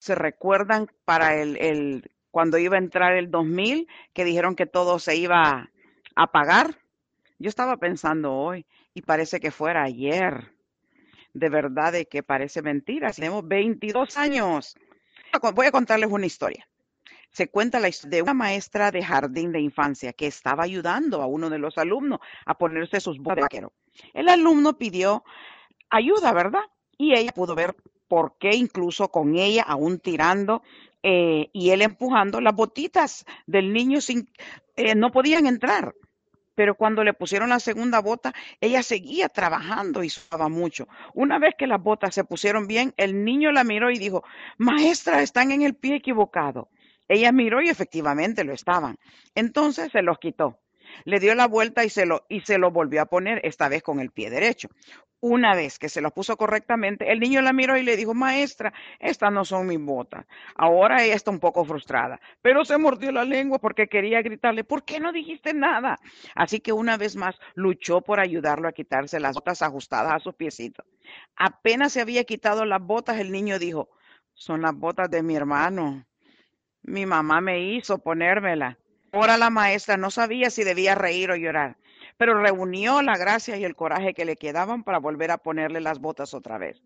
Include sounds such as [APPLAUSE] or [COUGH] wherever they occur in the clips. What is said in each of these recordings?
se recuerdan para el, el, cuando iba a entrar el 2000, que dijeron que todo se iba a pagar. Yo estaba pensando hoy y parece que fuera ayer. De verdad de que parece mentira. Tenemos 22 años. Voy a contarles una historia. Se cuenta la historia de una maestra de jardín de infancia que estaba ayudando a uno de los alumnos a ponerse sus botas de vaquero. El alumno pidió ayuda, ¿verdad? Y ella pudo ver por qué incluso con ella aún tirando eh, y él empujando las botitas del niño eh, no podían entrar. Pero cuando le pusieron la segunda bota, ella seguía trabajando y sudaba mucho. Una vez que las botas se pusieron bien, el niño la miró y dijo, maestra, están en el pie equivocado. Ella miró y efectivamente lo estaban. Entonces se los quitó. Le dio la vuelta y se lo, y se lo volvió a poner, esta vez con el pie derecho. Una vez que se lo puso correctamente, el niño la miró y le dijo, maestra, estas no son mis botas. Ahora ella está un poco frustrada, pero se mordió la lengua porque quería gritarle, ¿por qué no dijiste nada? Así que una vez más luchó por ayudarlo a quitarse las botas ajustadas a sus piecitos. Apenas se había quitado las botas, el niño dijo, son las botas de mi hermano. Mi mamá me hizo ponérmela. Ahora la maestra no sabía si debía reír o llorar pero reunió la gracia y el coraje que le quedaban para volver a ponerle las botas otra vez.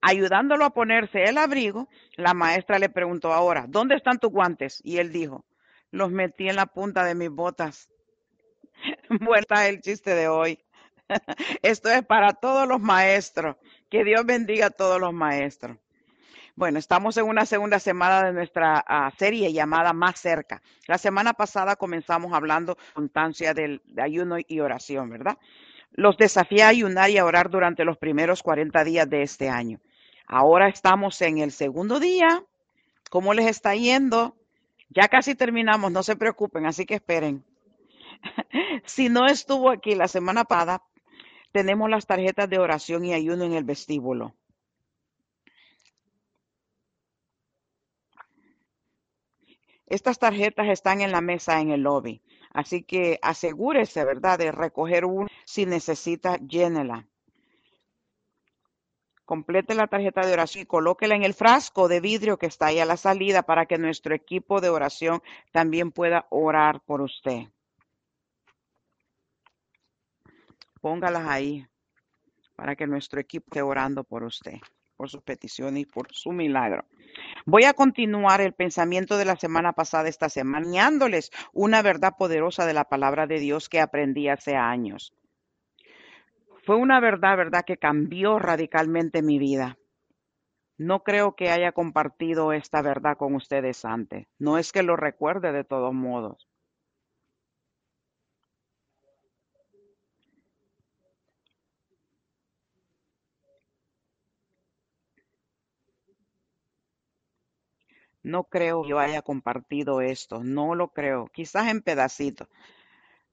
Ayudándolo a ponerse el abrigo, la maestra le preguntó ahora, ¿dónde están tus guantes? Y él dijo, los metí en la punta de mis botas. [LAUGHS] Vuelta el chiste de hoy. [LAUGHS] Esto es para todos los maestros. Que Dios bendiga a todos los maestros. Bueno, estamos en una segunda semana de nuestra uh, serie llamada Más cerca. La semana pasada comenzamos hablando de la del de ayuno y oración, ¿verdad? Los desafié a ayunar y a orar durante los primeros 40 días de este año. Ahora estamos en el segundo día. ¿Cómo les está yendo? Ya casi terminamos, no se preocupen, así que esperen. [LAUGHS] si no estuvo aquí la semana pasada, tenemos las tarjetas de oración y ayuno en el vestíbulo. Estas tarjetas están en la mesa en el lobby, así que asegúrese, ¿verdad?, de recoger una. Si necesita, llénela. Complete la tarjeta de oración y colóquela en el frasco de vidrio que está ahí a la salida para que nuestro equipo de oración también pueda orar por usted. Póngalas ahí para que nuestro equipo esté orando por usted, por sus peticiones y por su milagro. Voy a continuar el pensamiento de la semana pasada esta semana, una verdad poderosa de la palabra de Dios que aprendí hace años. Fue una verdad, verdad, que cambió radicalmente mi vida. No creo que haya compartido esta verdad con ustedes antes. No es que lo recuerde de todos modos. No creo yo haya compartido esto, no lo creo, quizás en pedacitos.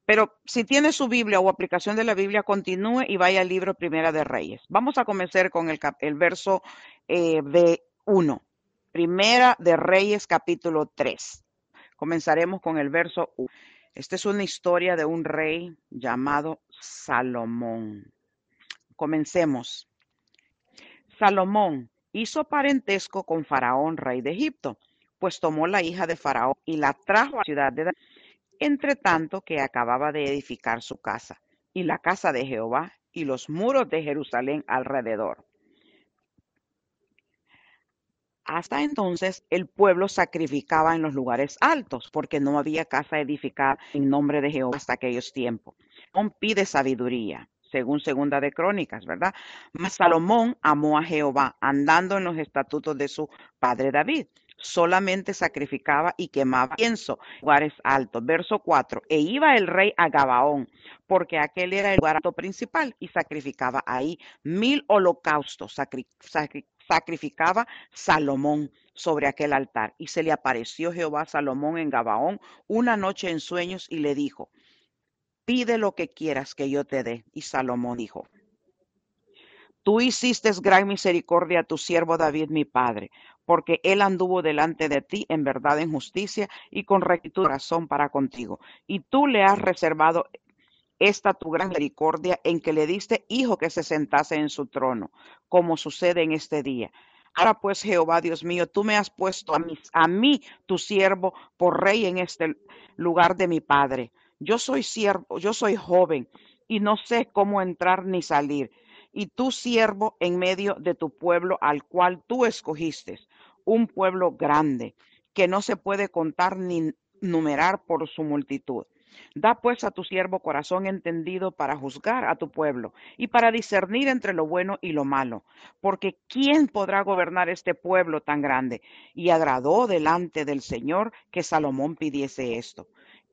Pero si tiene su Biblia o aplicación de la Biblia, continúe y vaya al libro Primera de Reyes. Vamos a comenzar con el, el verso eh, de 1. Primera de Reyes, capítulo 3. Comenzaremos con el verso 1. Esta es una historia de un rey llamado Salomón. Comencemos. Salomón hizo parentesco con Faraón, rey de Egipto, pues tomó la hija de Faraón y la trajo a la ciudad de David, entre tanto que acababa de edificar su casa, y la casa de Jehová, y los muros de Jerusalén alrededor. Hasta entonces el pueblo sacrificaba en los lugares altos, porque no había casa edificada en nombre de Jehová hasta aquellos tiempos. Salomón pide sabiduría, según segunda de Crónicas, ¿verdad? Mas Salomón amó a Jehová, andando en los estatutos de su padre David. Solamente sacrificaba y quemaba pienso, lugares altos. Verso 4. E iba el rey a Gabaón, porque aquel era el lugar alto principal, y sacrificaba ahí mil holocaustos. Sacri sacri sacrificaba Salomón sobre aquel altar. Y se le apareció Jehová a Salomón en Gabaón una noche en sueños y le dijo, pide lo que quieras que yo te dé. Y Salomón dijo, tú hiciste gran misericordia a tu siervo David, mi padre, porque él anduvo delante de ti en verdad, en justicia y con rectitud de razón para contigo. Y tú le has reservado esta tu gran misericordia en que le diste hijo que se sentase en su trono, como sucede en este día. Ahora pues, Jehová Dios mío, tú me has puesto a mí, a mí, tu siervo, por rey en este lugar de mi padre. Yo soy siervo, yo soy joven y no sé cómo entrar ni salir. Y tú siervo en medio de tu pueblo al cual tú escogiste, un pueblo grande, que no se puede contar ni numerar por su multitud. Da pues a tu siervo corazón entendido para juzgar a tu pueblo y para discernir entre lo bueno y lo malo, porque ¿quién podrá gobernar este pueblo tan grande? Y agradó delante del Señor que Salomón pidiese esto.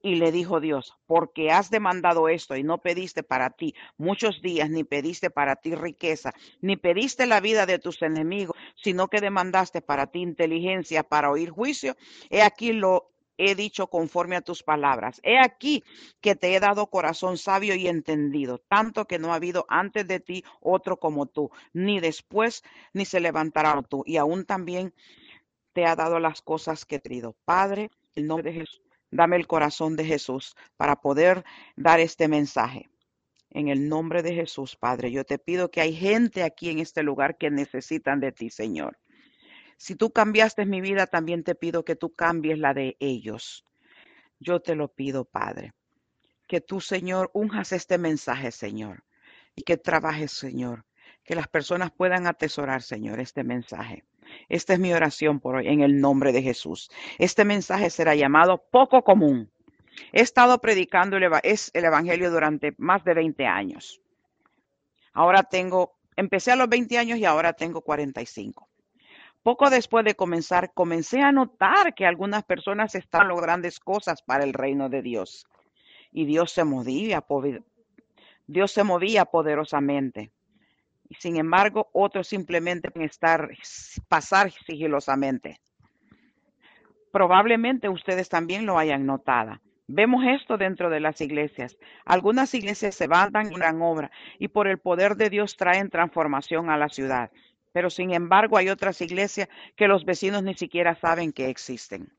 Y le dijo Dios, porque has demandado esto y no pediste para ti muchos días, ni pediste para ti riqueza, ni pediste la vida de tus enemigos, sino que demandaste para ti inteligencia para oír juicio, he aquí lo he dicho conforme a tus palabras. He aquí que te he dado corazón sabio y entendido, tanto que no ha habido antes de ti otro como tú, ni después, ni se levantará tú. Y aún también te ha dado las cosas que he pedido. Padre, el nombre de Jesús Dame el corazón de Jesús para poder dar este mensaje. En el nombre de Jesús, Padre, yo te pido que hay gente aquí en este lugar que necesitan de ti, Señor. Si tú cambiaste mi vida, también te pido que tú cambies la de ellos. Yo te lo pido, Padre. Que tú, Señor, unjas este mensaje, Señor, y que trabajes, Señor. Que las personas puedan atesorar, Señor, este mensaje. Esta es mi oración por hoy en el nombre de Jesús. Este mensaje será llamado poco común. He estado predicando el, Evangelio durante más de 20 años. Ahora tengo, empecé a los 20 años y ahora tengo 45. Poco después de comenzar, comencé a notar que algunas personas están logrando grandes cosas para el reino de Dios. Y Dios se movía, Dios se movía poderosamente. Sin embargo, otros simplemente pueden estar, pasar sigilosamente. Probablemente ustedes también lo hayan notado. Vemos esto dentro de las iglesias. Algunas iglesias se van en gran obra y por el poder de Dios traen transformación a la ciudad. Pero sin embargo hay otras iglesias que los vecinos ni siquiera saben que existen.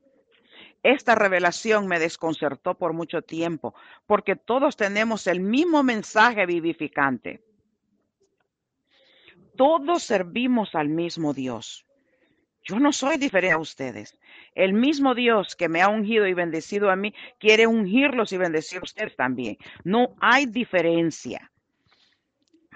Esta revelación me desconcertó por mucho tiempo porque todos tenemos el mismo mensaje vivificante. Todos servimos al mismo Dios. Yo no soy diferente a ustedes. El mismo Dios que me ha ungido y bendecido a mí quiere ungirlos y bendecir a ustedes también. No hay diferencia.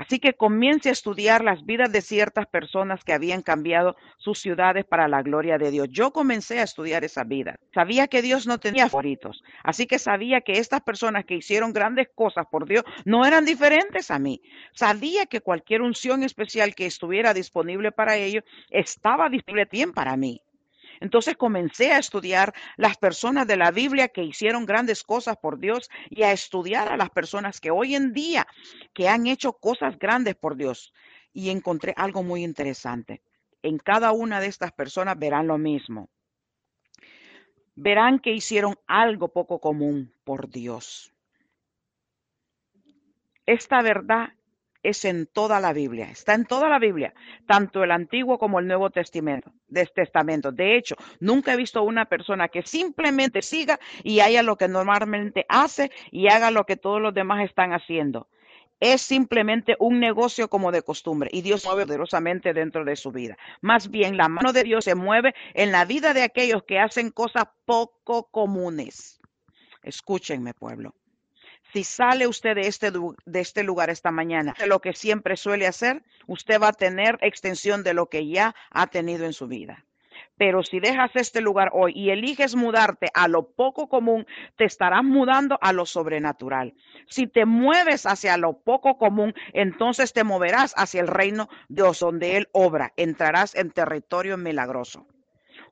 Así que comience a estudiar las vidas de ciertas personas que habían cambiado sus ciudades para la gloria de Dios. Yo comencé a estudiar esa vida. Sabía que Dios no tenía favoritos. Así que sabía que estas personas que hicieron grandes cosas por Dios no eran diferentes a mí. Sabía que cualquier unción especial que estuviera disponible para ellos estaba disponible también para mí. Entonces comencé a estudiar las personas de la Biblia que hicieron grandes cosas por Dios y a estudiar a las personas que hoy en día que han hecho cosas grandes por Dios. Y encontré algo muy interesante. En cada una de estas personas verán lo mismo. Verán que hicieron algo poco común por Dios. Esta verdad es en toda la Biblia, está en toda la Biblia, tanto el Antiguo como el Nuevo Testamento. De, hecho, nunca he visto una persona que simplemente siga y haya lo que normalmente hace y haga lo que todos los demás están haciendo. Es simplemente un negocio como de costumbre y Dios mueve poderosamente dentro de su vida. Más bien, la mano de Dios se mueve en la vida de aquellos que hacen cosas poco comunes. Escúchenme, pueblo. Si sale usted de este, de este lugar esta mañana, de lo que siempre suele hacer, usted va a tener extensión de lo que ya ha tenido en su vida. Pero si dejas este lugar hoy y eliges mudarte a lo poco común, te estarás mudando a lo sobrenatural. Si te mueves hacia lo poco común, entonces te moverás hacia el reino de Dios, donde Él obra. Entrarás en territorio milagroso.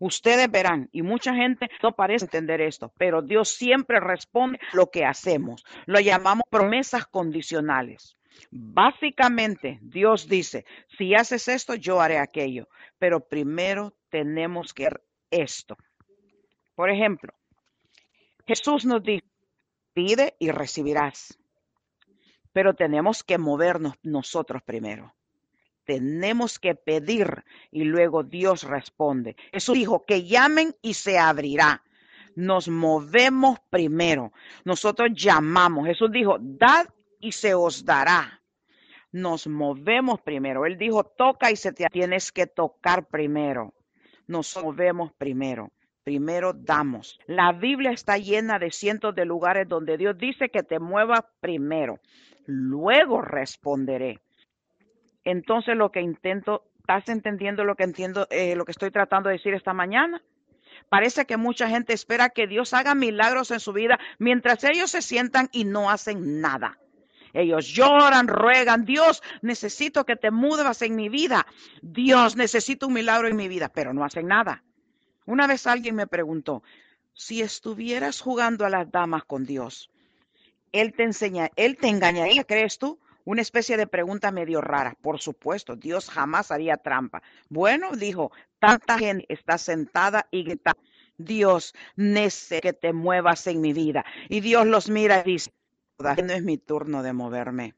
Ustedes verán, y mucha gente no parece entender esto, pero Dios siempre responde lo que hacemos. Lo llamamos promesas condicionales. Básicamente, Dios dice, si haces esto, yo haré aquello, pero primero tenemos que hacer esto. Por ejemplo, Jesús nos dice, pide y recibirás, pero tenemos que movernos nosotros primero tenemos que pedir y luego Dios responde. Jesús dijo que llamen y se abrirá. Nos movemos primero. Nosotros llamamos. Jesús dijo, dad y se os dará. nos movemos primero. Él dijo, toca y se te tienes que tocar primero. Nos movemos primero. Primero damos. La Biblia está llena de cientos de lugares donde Dios dice que te muevas primero. Luego responderé. Entonces lo que intento, ¿estás entendiendo lo que entiendo, eh, lo que estoy tratando de decir esta mañana? Parece que mucha gente espera que Dios haga milagros en su vida mientras ellos se sientan y no hacen nada. Ellos lloran, ruegan, Dios, necesito que te muevas en mi vida. Dios, necesito un milagro en mi vida, pero no hacen nada. Una vez alguien me preguntó, si estuvieras jugando a las damas con Dios, Él te enseña, Él te engañaría, ¿crees tú? Una especie de pregunta medio rara. Por supuesto, Dios jamás haría trampa. Bueno, dijo, tanta gente está sentada y grita, Dios, necesito que te muevas en mi vida. Y Dios los mira y dice, no es mi turno de moverme.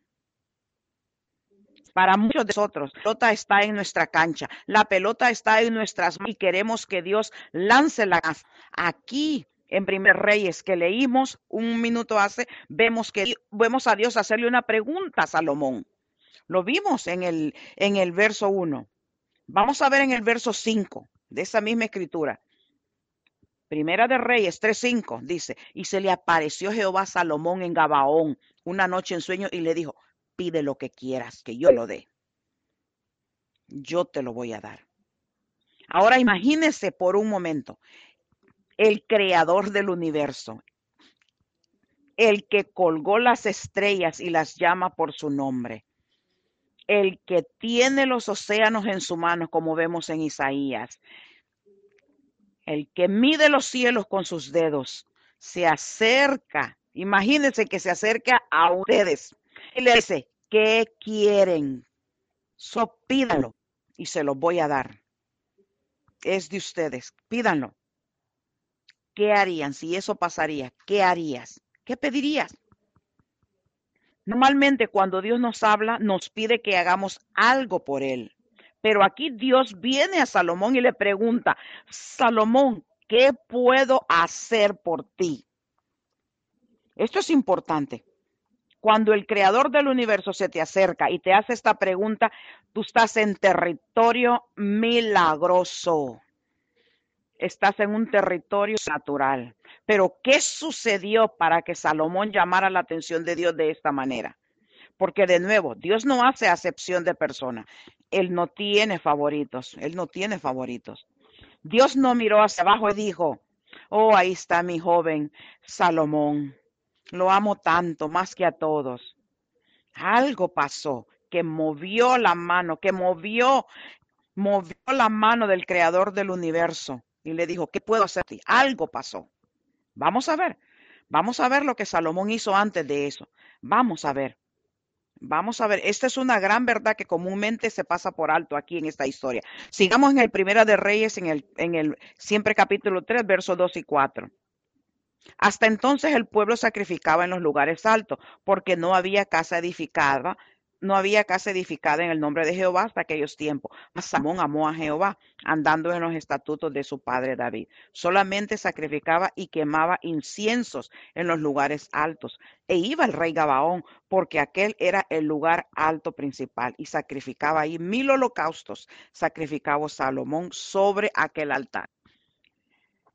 Para muchos de nosotros, la pelota está en nuestra cancha, la pelota está en nuestras manos y queremos que Dios lance la aquí en Primer Reyes que leímos un minuto hace, vemos que vemos a Dios hacerle una pregunta a Salomón. Lo vimos en el, en el verso 1. Vamos a ver en el verso 5 de esa misma escritura. Primera de Reyes 3.5 dice, y se le apareció Jehová a Salomón en Gabaón una noche en sueño y le dijo, pide lo que quieras, que yo lo dé. Yo te lo voy a dar. Ahora imagínese por un momento, el creador del universo, el que colgó las estrellas y las llama por su nombre, el que tiene los océanos en su mano, como vemos en Isaías, el que mide los cielos con sus dedos, se acerca, imagínense que se acerca a ustedes y le dice, ¿qué quieren? So pídanlo y se los voy a dar. Es de ustedes, pídanlo. ¿Qué harían si eso pasaría? ¿Qué harías? ¿Qué pedirías? Normalmente cuando Dios nos habla, nos pide que hagamos algo por Él. Pero aquí Dios viene a Salomón y le pregunta, Salomón, ¿qué puedo hacer por ti? Esto es importante. Cuando el creador del universo se te acerca y te hace esta pregunta, tú estás en territorio milagroso estás en un territorio natural. Pero ¿qué sucedió para que Salomón llamara la atención de Dios de esta manera? Porque de nuevo, Dios no hace acepción de persona. Él no tiene favoritos. Él no tiene favoritos. Dios no miró hacia abajo y dijo, oh, ahí está mi joven Salomón. Lo amo tanto, más que a todos. Algo pasó que movió la mano, que movió, movió la mano del creador del universo y le dijo, ¿qué puedo hacer? Algo pasó. Vamos a ver. Vamos a ver lo que Salomón hizo antes de eso. Vamos a ver. Vamos a ver. Esta es una gran verdad que comúnmente se pasa por alto aquí en esta historia. Sigamos en el Primera de Reyes, en el, en el siempre capítulo 3, versos 2 y 4. Hasta entonces el pueblo sacrificaba en los lugares altos, porque no había casa edificada no había casa edificada en el nombre de Jehová hasta aquellos tiempos. Salomón amó a Jehová, andando en los estatutos de su padre David. Solamente sacrificaba y quemaba inciensos en los lugares altos. E iba el rey Gabaón, porque aquel era el lugar alto principal, y sacrificaba ahí mil holocaustos, sacrificaba Salomón sobre aquel altar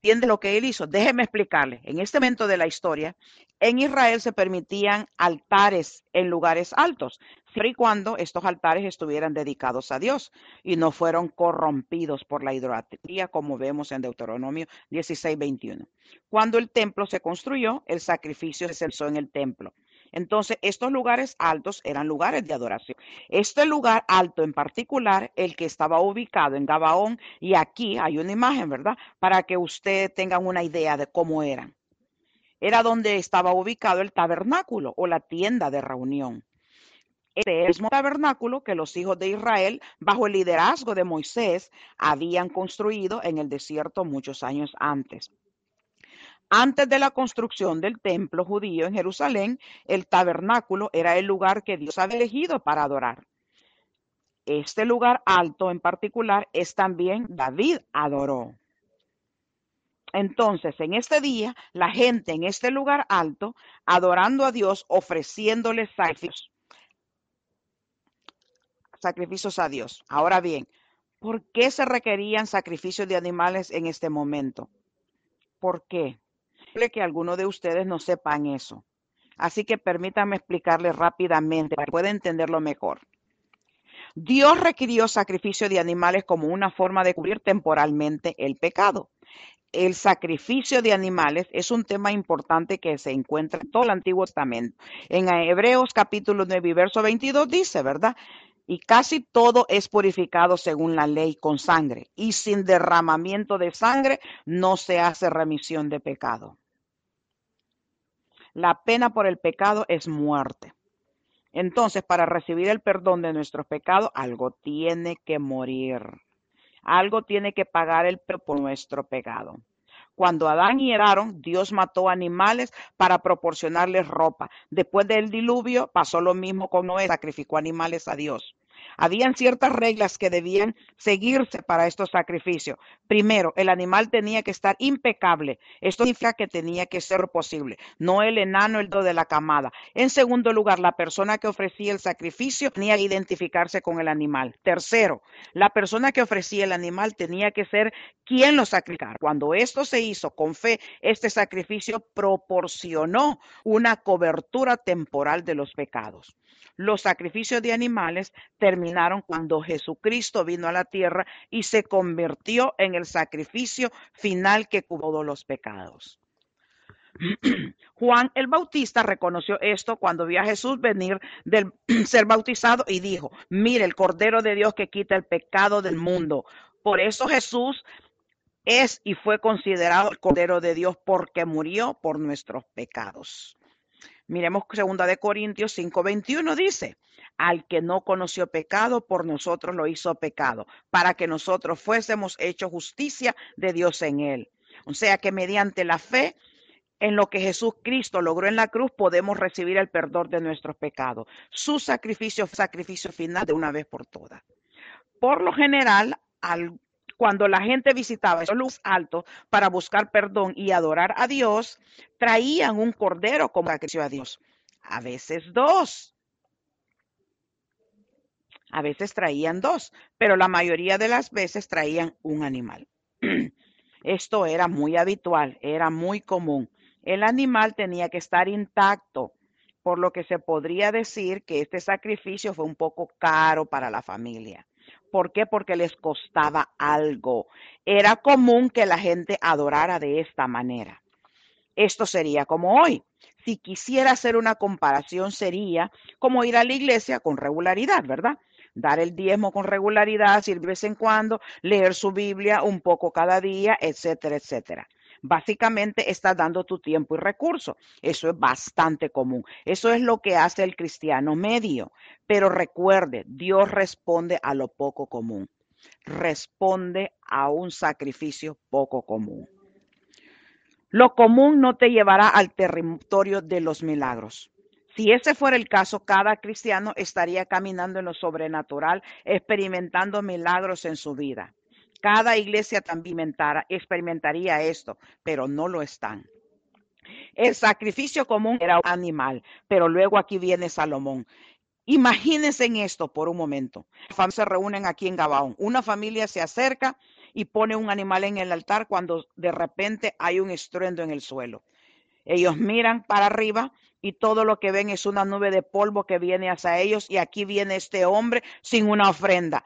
entiende lo que él hizo. Déjeme explicarle. En este momento de la historia, en Israel se permitían altares en lugares altos, y cuando estos altares estuvieran dedicados a Dios y no fueron corrompidos por la idolatría, como vemos en Deuteronomio 16, 21. Cuando el templo se construyó, el sacrificio se cesó en el templo. Entonces, estos lugares altos eran lugares de adoración. Este lugar alto en particular, el que estaba ubicado en Gabaón, y aquí hay una imagen, ¿verdad? Para que usted tenga una idea de cómo eran. Era donde estaba ubicado el tabernáculo o la tienda de reunión. Este mismo tabernáculo que los hijos de Israel, bajo el liderazgo de Moisés, habían construido en el desierto muchos años antes. Antes de la construcción del templo judío en Jerusalén, el tabernáculo era el lugar que Dios había elegido para adorar. Este lugar alto en particular es también David adoró. Entonces, en este día, la gente en este lugar alto, adorando a Dios, ofreciéndole sacrificios. Sacrificios a Dios. Ahora bien, ¿por qué se requerían sacrificios de animales en este momento? ¿Por qué? que algunos de ustedes no sepan eso. Así que permítanme explicarles rápidamente para que puedan entenderlo mejor. Dios requirió sacrificio de animales como una forma de cubrir temporalmente el pecado el sacrificio de animales es un tema importante que se encuentra en todo el Antiguo Testamento. En Hebreos capítulo 9, verso 22 dice, ¿verdad? Y casi todo es purificado según la ley con sangre, y sin derramamiento de sangre no se hace remisión de pecado. La pena por el pecado es muerte. Entonces, para recibir el perdón de nuestros pecados, algo tiene que morir. Algo tiene que pagar el por nuestro pecado. Cuando Adán y Eraron, Dios mató animales para proporcionarles ropa. Después del diluvio pasó lo mismo con Noé, sacrificó animales a Dios. Habían ciertas reglas que debían seguirse para estos sacrificios. Primero, el animal tenía que estar impecable. Esto significa que tenía que ser posible, no el enano, el do de la camada. En segundo lugar, la persona que ofrecía el sacrificio tenía que identificarse con el animal. Tercero, la persona que ofrecía el animal tenía que ser quien lo sacrificara. Cuando esto se hizo con fe, este sacrificio proporcionó una cobertura temporal de los pecados. Los sacrificios de animales terminaron cuando Jesucristo vino a la tierra y se convirtió en el sacrificio final que cubrió los pecados. [CLEARS THROAT] Juan el Bautista reconoció esto cuando vio a Jesús venir del [CLEARS THROAT] ser bautizado y dijo, mire el Cordero de Dios que quita el pecado del mundo. Por eso Jesús es y fue considerado el Cordero de Dios porque murió por nuestros pecados. Miremos segunda de Corintios 5:21 dice, al que no conoció pecado, por nosotros lo hizo pecado, para que nosotros fuésemos hecho justicia de Dios en él. O sea que mediante la fe en lo que Jesús Cristo logró en la cruz, podemos recibir el perdón de nuestros pecados. Su sacrificio sacrificio final de una vez por todas. Por lo general, al, cuando la gente visitaba esos lugares altos para buscar perdón y adorar a Dios, traían un cordero como sacrificio a Dios. A veces dos. A veces traían dos, pero la mayoría de las veces traían un animal. [CLEARS THROAT] Esto era muy habitual, era muy común. El animal tenía que estar intacto, por lo que se podría decir que este sacrificio fue un poco caro para la familia. ¿Por qué? Porque les costaba algo. Era común que la gente adorara de esta manera. Esto sería como hoy. Si quisiera hacer una comparación, sería como ir a la iglesia con regularidad, ¿verdad? Dar el diezmo con regularidad, ir de vez en cuando, leer su Biblia un poco cada día, etcétera, etcétera. Básicamente estás dando tu tiempo y recursos. Eso es bastante común. Eso es lo que hace el cristiano medio. Pero recuerde, Dios responde a lo poco común. Responde a un sacrificio poco común. Lo común no te llevará al territorio de los milagros. Si ese fuera el caso, cada cristiano estaría caminando en lo sobrenatural, experimentando milagros en su vida. Cada iglesia también experimentaría esto, pero no lo están. El sacrificio común era un animal, pero luego aquí viene Salomón. Imagínense en esto por un momento. Se reúnen aquí en Gabaón. Una familia se acerca y pone un animal en el altar cuando de repente hay un estruendo en el suelo. Ellos miran para arriba y todo lo que ven es una nube de polvo que viene hacia ellos y aquí viene este hombre sin una ofrenda.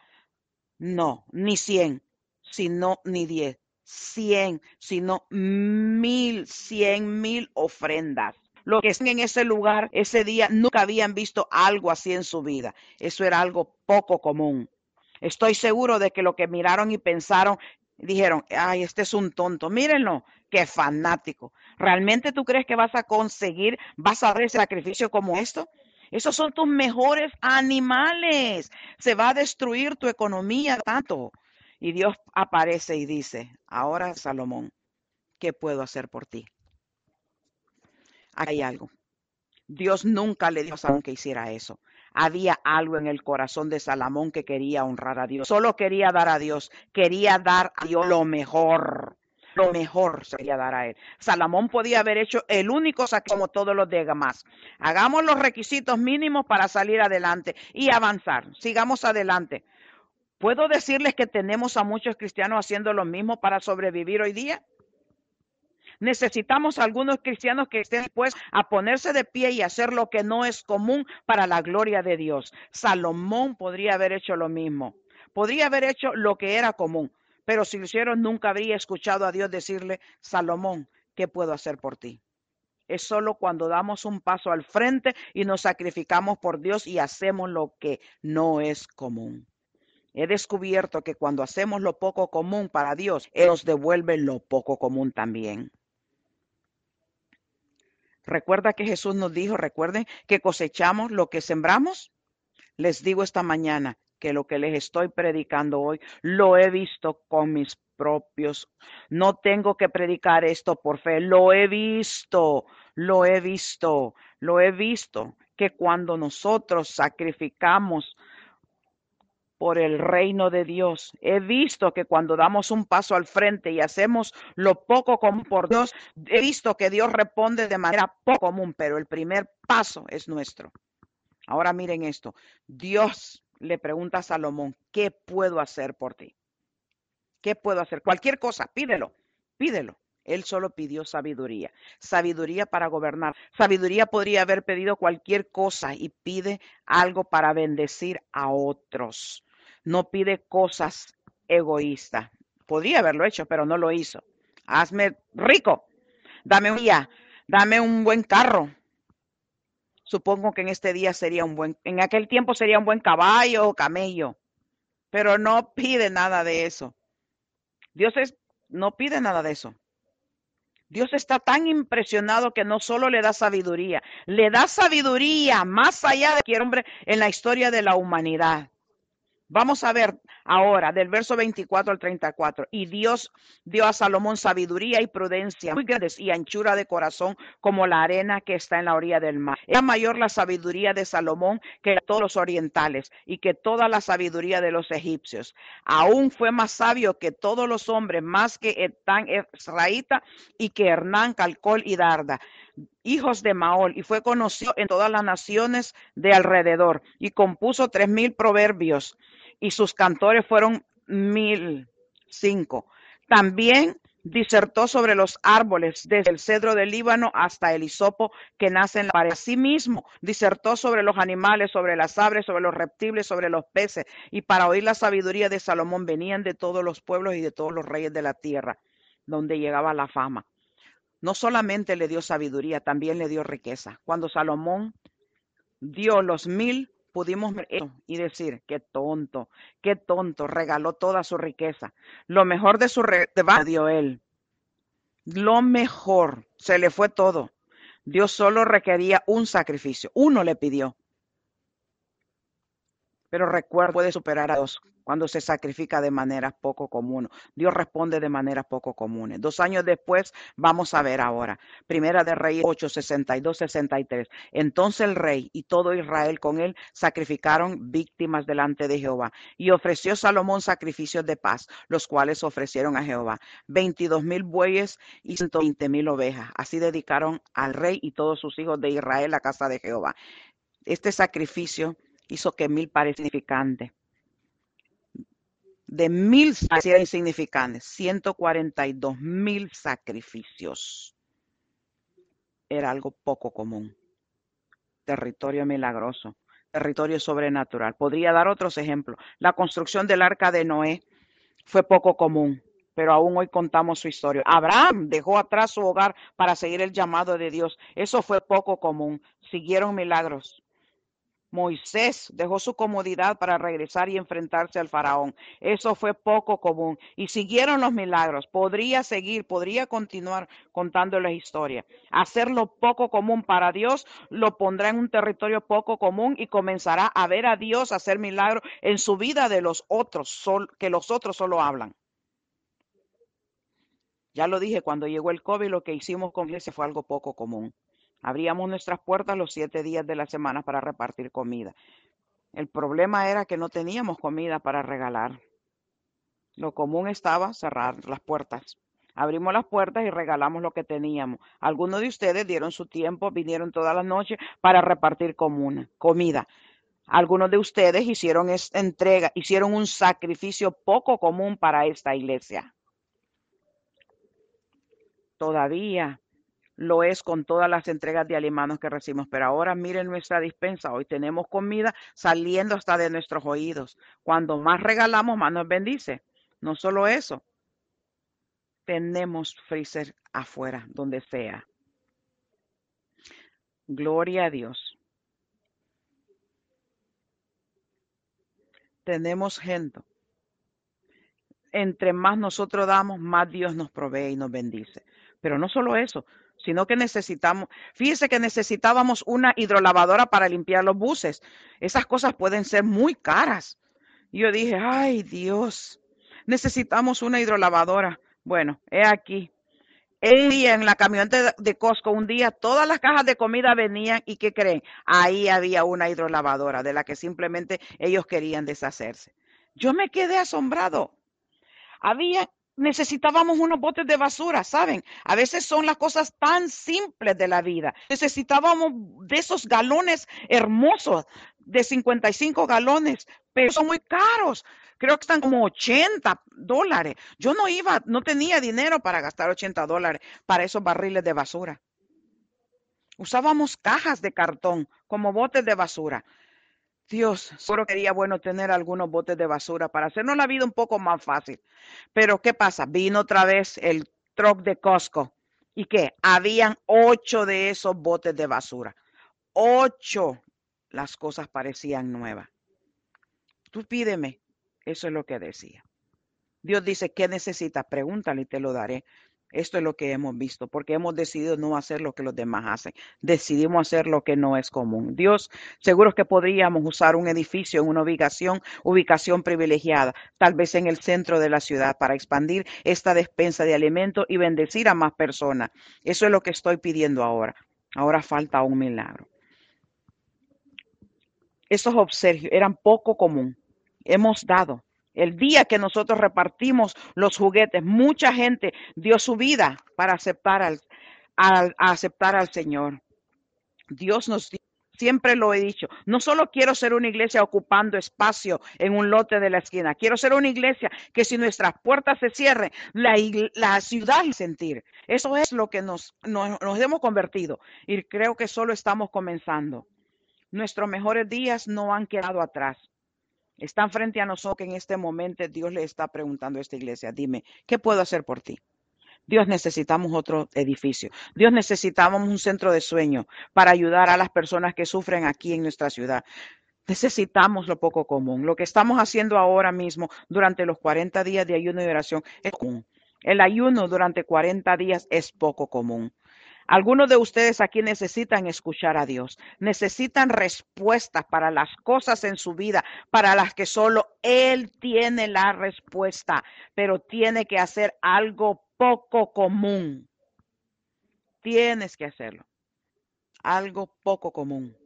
No, ni cien sino ni diez, cien, sino mil, cien mil ofrendas. Lo que están en ese lugar ese día nunca habían visto algo así en su vida. Eso era algo poco común. Estoy seguro de que lo que miraron y pensaron, dijeron, ay, este es un tonto, mírenlo, qué fanático. ¿Realmente tú crees que vas a conseguir, vas a dar ese sacrificio como esto? Esos son tus mejores animales. Se va a destruir tu economía tanto. Y Dios aparece y dice, ahora Salomón, ¿qué puedo hacer por ti? hay algo. Dios nunca le dijo a Salomón que hiciera eso. Había algo en el corazón de Salomón que quería honrar a Dios. Solo quería dar a Dios, quería dar a Dios lo mejor. lo mejor sería dar a él. Salomón podía haber hecho el único sacrificio como todos los demás. Hagamos los requisitos mínimos para salir adelante y avanzar. Sigamos adelante. ¿Puedo decirles que tenemos a muchos cristianos haciendo lo mismo para sobrevivir hoy día? Necesitamos algunos cristianos que estén dispuestos a ponerse de pie y hacer lo que no es común para la gloria de Dios. Salomón podría haber hecho lo mismo. Podría haber hecho lo que era común, pero si lo hicieron nunca habría escuchado a Dios decirle, Salomón, ¿qué puedo hacer por ti? Es solo cuando damos un paso al frente y nos sacrificamos por Dios y hacemos lo que no es común. He descubierto que cuando hacemos lo poco común para Dios, Él nos devuelve lo poco común también. Recuerda que Jesús nos dijo, recuerden que cosechamos lo que sembramos. Les digo esta mañana que lo que les estoy predicando hoy lo he visto con mis propios. No tengo que predicar esto por fe, lo he visto, lo he visto, lo he visto, que cuando nosotros sacrificamos por el reino de Dios. He visto que cuando damos un paso al frente y hacemos lo poco común por Dios, he visto que Dios responde de manera poco común, pero el primer paso es nuestro. Ahora miren esto. Dios le pregunta a Salomón, ¿qué puedo hacer por ti? ¿Qué puedo hacer? Cualquier cosa, pídelo, pídelo. Él solo pidió sabiduría, sabiduría para gobernar. Sabiduría podría haber pedido cualquier cosa y pide algo para bendecir a otros no pide cosas egoístas. Podría haberlo hecho, pero no lo hizo. Hazme rico, dame un día, dame un buen carro. Supongo que en este día sería un buen, en aquel tiempo sería un buen caballo o camello, pero no pide nada de eso. Dios es, no pide nada de eso. Dios está tan impresionado que no solo le da sabiduría, le da sabiduría más allá de cualquier hombre en la historia de la humanidad. Vamos a ver ahora del verso 24 al 34. Y Dios dio a Salomón sabiduría y prudencia muy grandes y anchura de corazón como la arena que está en la orilla del mar. Era mayor la sabiduría de Salomón que todos los orientales y que toda la sabiduría de los egipcios. Aún fue más sabio que todos los hombres, más que Etán Esraíta y que Hernán Calcol y Darda hijos de Maol, y fue conocido en todas las naciones de alrededor, y compuso tres mil proverbios y sus cantores fueron mil cinco. También disertó sobre los árboles, desde el cedro del Líbano hasta el hisopo que nace en la pared. Asimismo, disertó sobre los animales, sobre las aves, sobre los reptiles, sobre los peces. Y para oír la sabiduría de Salomón venían de todos los pueblos y de todos los reyes de la tierra, donde llegaba la fama. No solamente le dio sabiduría, también le dio riqueza. Cuando Salomón dio los mil pudimos ver eso y decir, qué tonto, qué tonto, regaló toda su riqueza. Lo mejor de su rebaño dio él. Lo mejor, se le fue todo. Dios solo requería un sacrificio, uno le pidió. Pero recuerda, puede superar a Dios cuando se sacrifica de manera poco común. Dios responde de manera poco común. Dos años después, vamos a ver ahora. Primera de Reyes 8, 62, 63. Entonces el rey y todo Israel con él sacrificaron víctimas delante de Jehová. Y ofreció Salomón sacrificios de paz, los cuales ofrecieron a Jehová. 22 mil bueyes y 120 mil ovejas. Así dedicaron al rey y todos sus hijos de Israel a casa de Jehová. Este sacrificio hizo que mil pareciera insignificante de mil pareciera insignificante, 142 mil sacrificios. Era algo poco común. Territorio milagroso, territorio sobrenatural. Podría dar otros ejemplos. La construcción del arca de Noé fue poco común, pero aún hoy contamos su historia. Abraham dejó atrás su hogar para seguir el llamado de Dios. Eso fue poco común. Siguieron milagros. Moisés dejó su comodidad para regresar y enfrentarse al faraón. Eso fue poco común. Y siguieron los milagros. Podría seguir, podría continuar contando la historia. Hacerlo poco común para Dios lo pondrá en un territorio poco común y comenzará a ver a Dios hacer milagros en su vida de los otros, que los otros solo hablan. Ya lo dije, cuando llegó el COVID, lo que hicimos con iglesia fue algo poco común. Abríamos nuestras puertas los siete días de la semana para repartir comida. El problema era que no teníamos comida para regalar. Lo común estaba cerrar las puertas. Abrimos las puertas y regalamos lo que teníamos. Algunos de ustedes dieron su tiempo, vinieron todas las noches para repartir comida. Algunos de ustedes hicieron esta entrega, hicieron un sacrificio poco común para esta iglesia. Todavía lo es con todas las entregas de alimentos que recibimos. Pero ahora miren nuestra dispensa. Hoy tenemos comida saliendo hasta de nuestros oídos. Cuando más regalamos, más nos bendice. No solo eso, tenemos freezer afuera, donde sea. Gloria a Dios. Tenemos gente. Entre más nosotros damos, más Dios nos provee y nos bendice. Pero no solo eso, sino que necesitamos, fíjese que necesitábamos una hidrolavadora para limpiar los buses. Esas cosas pueden ser muy caras. Yo dije, ay Dios, necesitamos una hidrolavadora. Bueno, he aquí. El día en la camioneta de Costco, un día todas las cajas de comida venían y ¿qué creen? Ahí había una hidrolavadora de la que simplemente ellos querían deshacerse. Yo me quedé asombrado. Había, necesitábamos unos botes de basura, ¿saben? A veces son las cosas tan simples de la vida. Necesitábamos de esos galones hermosos de 55 galones, pero son muy caros creo que están como 80 dólares. Yo no iba, no tenía dinero para gastar 80 dólares para esos barriles de basura. Usábamos cajas de cartón como botes de basura. Dios, solo quería bueno tener algunos botes de basura para hacernos la vida un poco más fácil. Pero ¿qué pasa? Vino otra vez el truck de Costco. ¿Y qué? Habían ocho de esos botes de basura. Ocho. Las cosas parecían nuevas. Tú pídeme eso es lo que decía. Dios dice, ¿qué necesitas? Pregúntale y te lo daré. Esto es lo que hemos visto, porque hemos decidido no hacer lo que los demás hacen. Decidimos hacer lo que no es común. Dios, seguro que podríamos usar un edificio en una ubicación, ubicación privilegiada, tal vez en el centro de la ciudad, para expandir esta despensa de alimentos y bendecir a más personas. Eso es lo que estoy pidiendo ahora. Ahora falta un milagro. Esos observios eran poco común hemos dado. El día que nosotros repartimos los juguetes, mucha gente dio su vida para aceptar al, aceptar al Señor. Dios nos siempre lo he dicho, no solo quiero ser una iglesia ocupando espacio en un lote de la esquina, quiero ser una iglesia que si nuestras puertas se cierren, la, la ciudad y sentir. Eso es lo que nos, nos, nos hemos convertido y creo que solo estamos comenzando. Nuestros mejores días no han quedado atrás. Están frente a nosotros en este momento Dios le está preguntando a esta iglesia, dime, ¿qué puedo hacer por ti? Dios necesitamos otro edificio. Dios necesitamos un centro de sueño para ayudar a las personas que sufren aquí en nuestra ciudad. Necesitamos lo poco común. Lo que estamos haciendo ahora mismo durante los 40 días de ayuno y oración es común. El ayuno durante 40 días es poco común. Algunos de ustedes aquí necesitan escuchar a Dios, necesitan respuestas para las cosas en su vida, para las que solo Él tiene la respuesta, pero tiene que hacer algo poco común. Tienes que hacerlo. Algo poco común.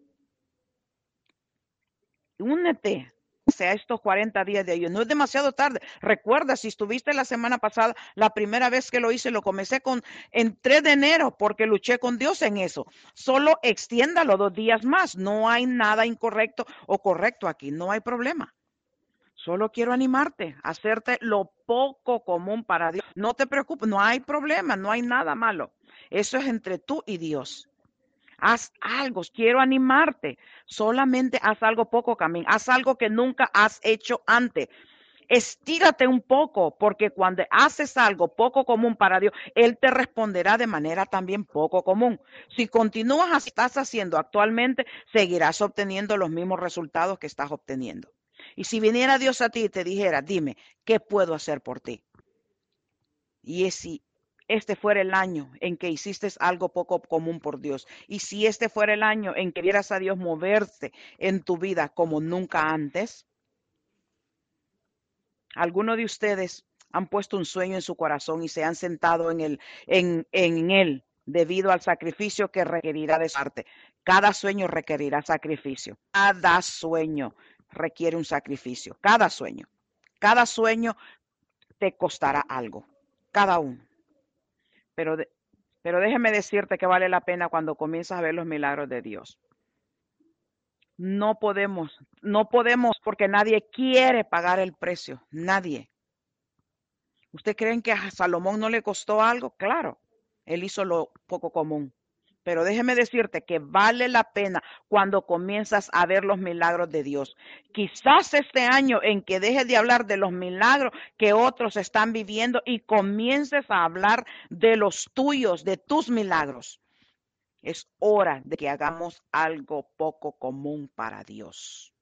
Únete sea estos 40 días de ayuno. No es demasiado tarde. Recuerda, si estuviste la semana pasada, la primera vez que lo hice, lo comencé con en 3 de enero porque luché con Dios en eso. Solo extiéndalo dos días más. No hay nada incorrecto o correcto aquí. No hay problema. Solo quiero animarte, hacerte lo poco común para Dios. No te preocupes, no hay problema, no hay nada malo. Eso es entre tú y Dios. Haz algo, quiero animarte. Solamente haz algo poco, Camín. Haz algo que nunca has hecho antes. Estírate un poco, porque cuando haces algo poco común para Dios, Él te responderá de manera también poco común. Si continúas así estás haciendo actualmente, seguirás obteniendo los mismos resultados que estás obteniendo. Y si viniera Dios a ti y te dijera, dime, ¿qué puedo hacer por ti? Y si este fuera el año en que hiciste algo poco común por Dios y si este fuera el año en que vieras a Dios moverse en tu vida como nunca antes, algunos de ustedes han puesto un sueño en su corazón y se han sentado en, en él debido al sacrificio que requerirá de su parte. Cada sueño requerirá sacrificio. Cada sueño requiere un sacrificio. Cada sueño. Cada sueño te costará algo. Cada uno. Pero, de- pero déjeme decirte que vale la pena cuando comienzas a ver los milagros de Dios. No podemos, no podemos porque nadie quiere pagar el precio, nadie. ¿Usted creen que a Salomón no le costó algo? Claro, él hizo lo poco común. Pero déjeme decirte que vale la pena cuando comienzas a ver los milagros de Dios. Quizás este año en que dejes de hablar de los milagros que otros están viviendo y comiences a hablar de los tuyos, de tus milagros. Es hora de que hagamos algo poco común para Dios.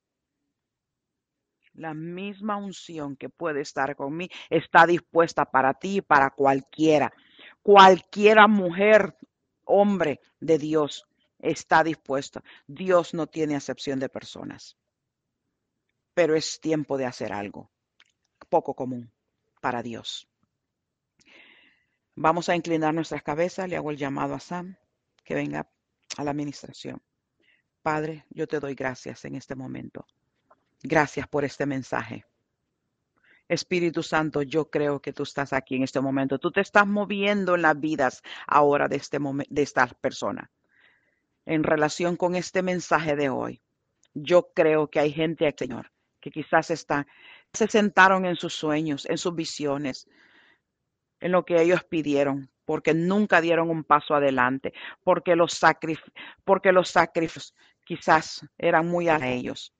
La misma unción que puede estar conmigo está dispuesta para ti y para cualquiera. Cualquiera mujer, hombre de Dios está dispuesta. Dios no tiene acepción de personas. Pero es tiempo de hacer algo poco común para Dios. Vamos a inclinar nuestras cabezas. Le hago el llamado a Sam que venga a la administración. Padre, yo te doy gracias en este momento. Gracias por este mensaje. Espíritu Santo, yo creo que tú estás aquí en este momento. Tú te estás moviendo en las vidas ahora de, este de estas personas. En relación con este mensaje de hoy, yo creo que hay gente Señor, que quizás están, se sentaron en sus sueños, en sus visiones, en lo que ellos pidieron, porque nunca dieron un paso adelante, porque los, sacrif porque los sacrificios quizás eran muy a ellos.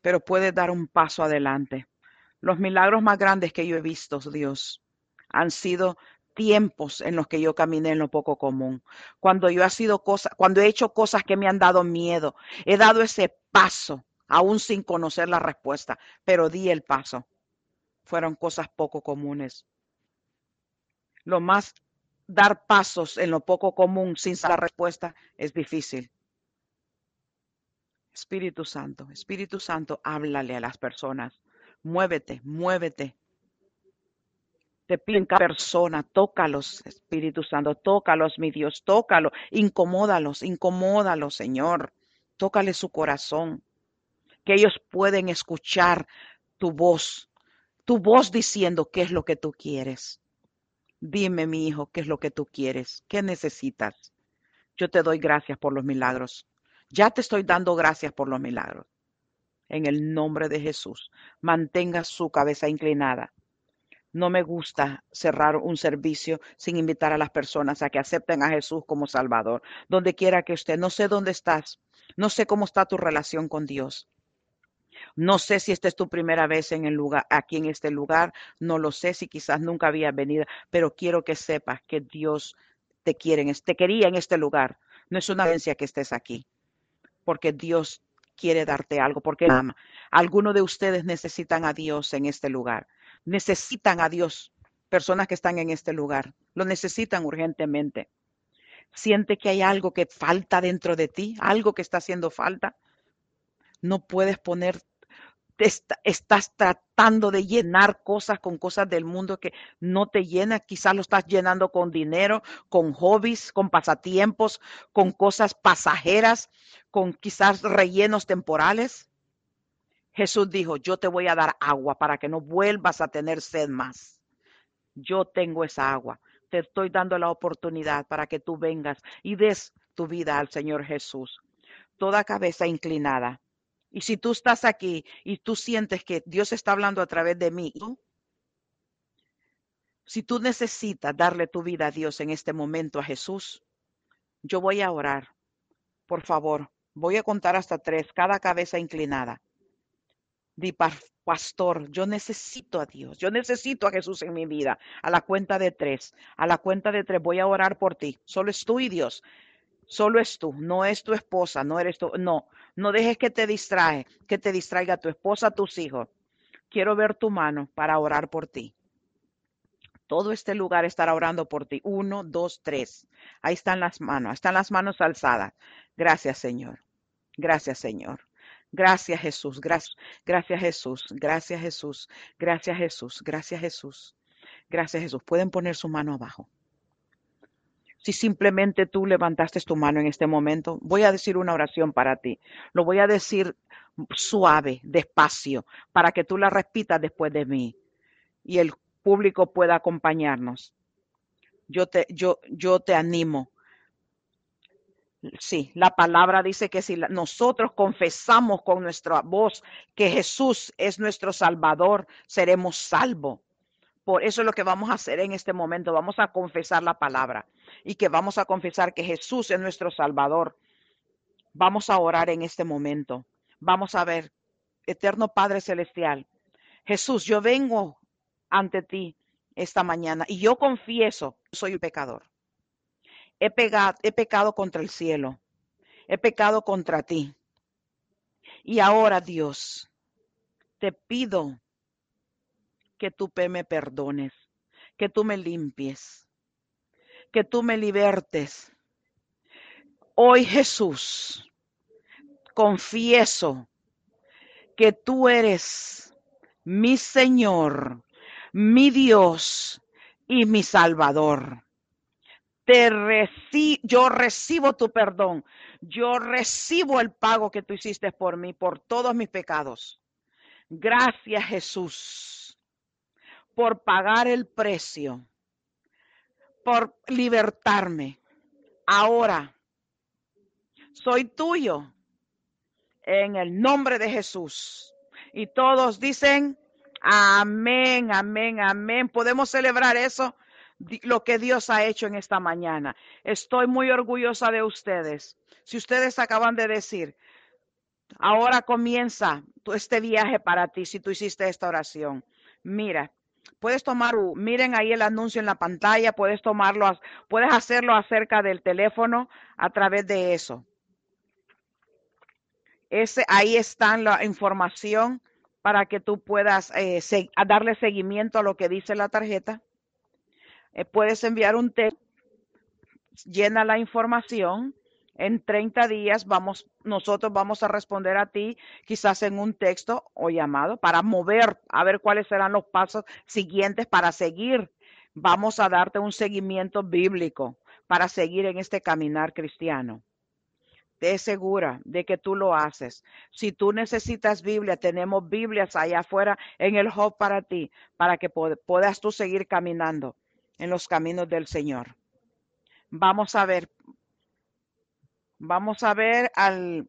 Pero puedes dar un paso adelante. Los milagros más grandes que yo he visto, Dios, han sido tiempos en los que yo caminé en lo poco común. Cuando yo he sido cosas, cuando he hecho cosas que me han dado miedo, he dado ese paso, aún sin conocer la respuesta, pero di el paso. Fueron cosas poco comunes. Lo más dar pasos en lo poco común sin la respuesta es difícil. Espíritu Santo, Espíritu Santo, háblale a las personas. Muévete, muévete. Te pido cada persona, tócalos, Espíritu Santo, tócalos, mi Dios, tócalos, incomódalos, incomódalos, Señor. Tócale su corazón, que ellos pueden escuchar tu voz, tu voz diciendo qué es lo que tú quieres. Dime, mi hijo, qué es lo que tú quieres, qué necesitas. Yo te doy gracias por los milagros. Ya te estoy dando gracias por los milagros. En el nombre de Jesús, mantenga su cabeza inclinada. No me gusta cerrar un servicio sin invitar a las personas a que acepten a Jesús como Salvador. Donde quiera que usted, no sé dónde estás, no sé cómo está tu relación con Dios. No sé si esta es tu primera vez en el lugar, aquí en este lugar, no lo sé si quizás nunca había venido, pero quiero que sepas que Dios te quiere, te quería en este lugar. No es una evidencia que estés aquí, porque Dios quiere darte algo, porque ama. Algunos de ustedes necesitan a Dios en este lugar. Necesitan a Dios. Personas que están en este lugar. Lo necesitan urgentemente. Siente que hay algo que falta dentro de ti, algo que está haciendo falta. No puedes poner, estás tratando de llenar cosas con cosas del mundo que no te llenan. Quizás lo estás llenando con dinero, con hobbies, con pasatiempos, con cosas pasajeras, con quizás rellenos temporales. Jesús dijo, yo te voy a dar agua para que no vuelvas a tener sed más. Yo tengo esa agua. Te estoy dando la oportunidad para que tú vengas y des tu vida al Señor Jesús. Toda cabeza inclinada. Y si tú estás aquí y tú sientes que Dios está hablando a través de mí, si tú necesitas darle tu vida a Dios en este momento a Jesús, yo voy a orar. Por favor, voy a contar hasta tres, cada cabeza inclinada. Di, pastor, yo necesito a Dios, yo necesito a Jesús en mi vida. A la cuenta de tres, a la cuenta de tres voy a orar por ti. Solo es tú y Dios. Solo es tú, no es tu esposa, no eres tú. No, no dejes que te distrae, que te distraiga tu esposa, tus hijos. Quiero ver tu mano para orar por ti. Todo este lugar estará orando por ti. Uno, dos, tres. Ahí están las manos, están las manos alzadas. Gracias, Señor. Gracias, Señor. Gracias, Jesús. Gracias, gracias, Jesús. Gracias, Jesús. Gracias, Jesús. Gracias, Jesús. Gracias, Jesús. Pueden poner su mano abajo. Si simplemente tú levantaste tu mano en este momento, voy a decir una oración para ti. Lo voy a decir suave, despacio, para que tú la repitas después de mí y el público pueda acompañarnos. Yo te, yo, yo te animo. Sí, la palabra dice que si nosotros confesamos con nuestra voz que Jesús es nuestro Salvador, seremos salvos. Por eso es lo que vamos a hacer en este momento. Vamos a confesar la palabra y que vamos a confesar que Jesús es nuestro Salvador. Vamos a orar en este momento. Vamos a ver, eterno Padre Celestial, Jesús, yo vengo ante ti esta mañana y yo confieso, soy un pecador. He, pegado, he pecado contra el cielo, he pecado contra ti. Y ahora, Dios, te pido que tú me perdones, que tú me limpies, que tú me libertes. Hoy, Jesús, confieso que tú eres mi Señor, mi Dios y mi Salvador. Te reci yo recibo tu perdón. Yo recibo el pago que tú hiciste por mí, por todos mis pecados. Gracias Jesús por pagar el precio, por libertarme. Ahora soy tuyo en el nombre de Jesús. Y todos dicen, amén, amén, amén. Podemos celebrar eso, lo que Dios ha hecho en esta mañana. Estoy muy orgullosa de ustedes. Si ustedes acaban de decir, ahora comienza este viaje para ti, si tú hiciste esta oración. Mira, puedes tomar, miren ahí el anuncio en la pantalla, puedes tomarlo, puedes hacerlo acerca del teléfono a través de eso. Ese, ahí está la información para que tú puedas eh, darle seguimiento a lo que dice la tarjeta. Eh, puedes enviar un texto, llena la información. En 30 días vamos, nosotros vamos a responder a ti, quizás en un texto o llamado, para mover, a ver cuáles serán los pasos siguientes para seguir. Vamos a darte un seguimiento bíblico para seguir en este caminar cristiano te segura de que tú lo haces. Si tú necesitas Biblia, tenemos Biblias allá afuera en el hub para ti, para que puedas tú seguir caminando en los caminos del Señor. Vamos a ver, vamos a ver al,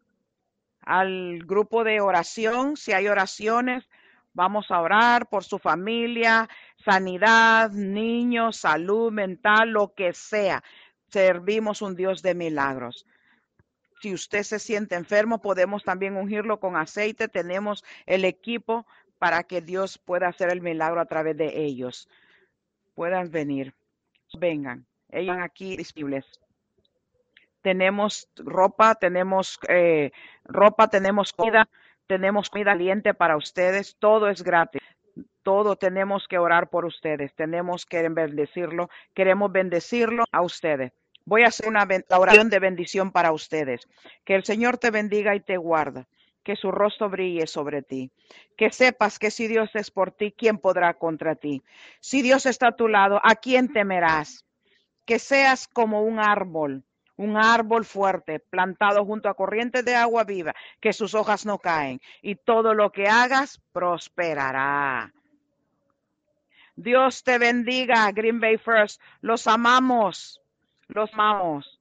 al grupo de oración, si hay oraciones, vamos a orar por su familia, sanidad, niños, salud mental, lo que sea. Servimos un Dios de milagros. Si usted se siente enfermo, podemos también ungirlo con aceite. Tenemos el equipo para que Dios pueda hacer el milagro a través de ellos. Puedan venir. Vengan. Ellos aquí disponibles. Tenemos ropa, tenemos eh, ropa, tenemos comida, tenemos comida caliente para ustedes. Todo es gratis todo tenemos que orar por ustedes, tenemos que bendecirlo, queremos bendecirlo a ustedes. Voy a hacer una oración de bendición para ustedes. Que el Señor te bendiga y te guarda. Que su rostro brille sobre ti. Que sepas que si Dios es por ti, ¿quién podrá contra ti? Si Dios está a tu lado, ¿a quién temerás? Que seas como un árbol, un árbol fuerte, plantado junto a corrientes de agua viva, que sus hojas no caen, y todo lo que hagas prosperará. Dios te bendiga, Green Bay First. Los amamos los amamos.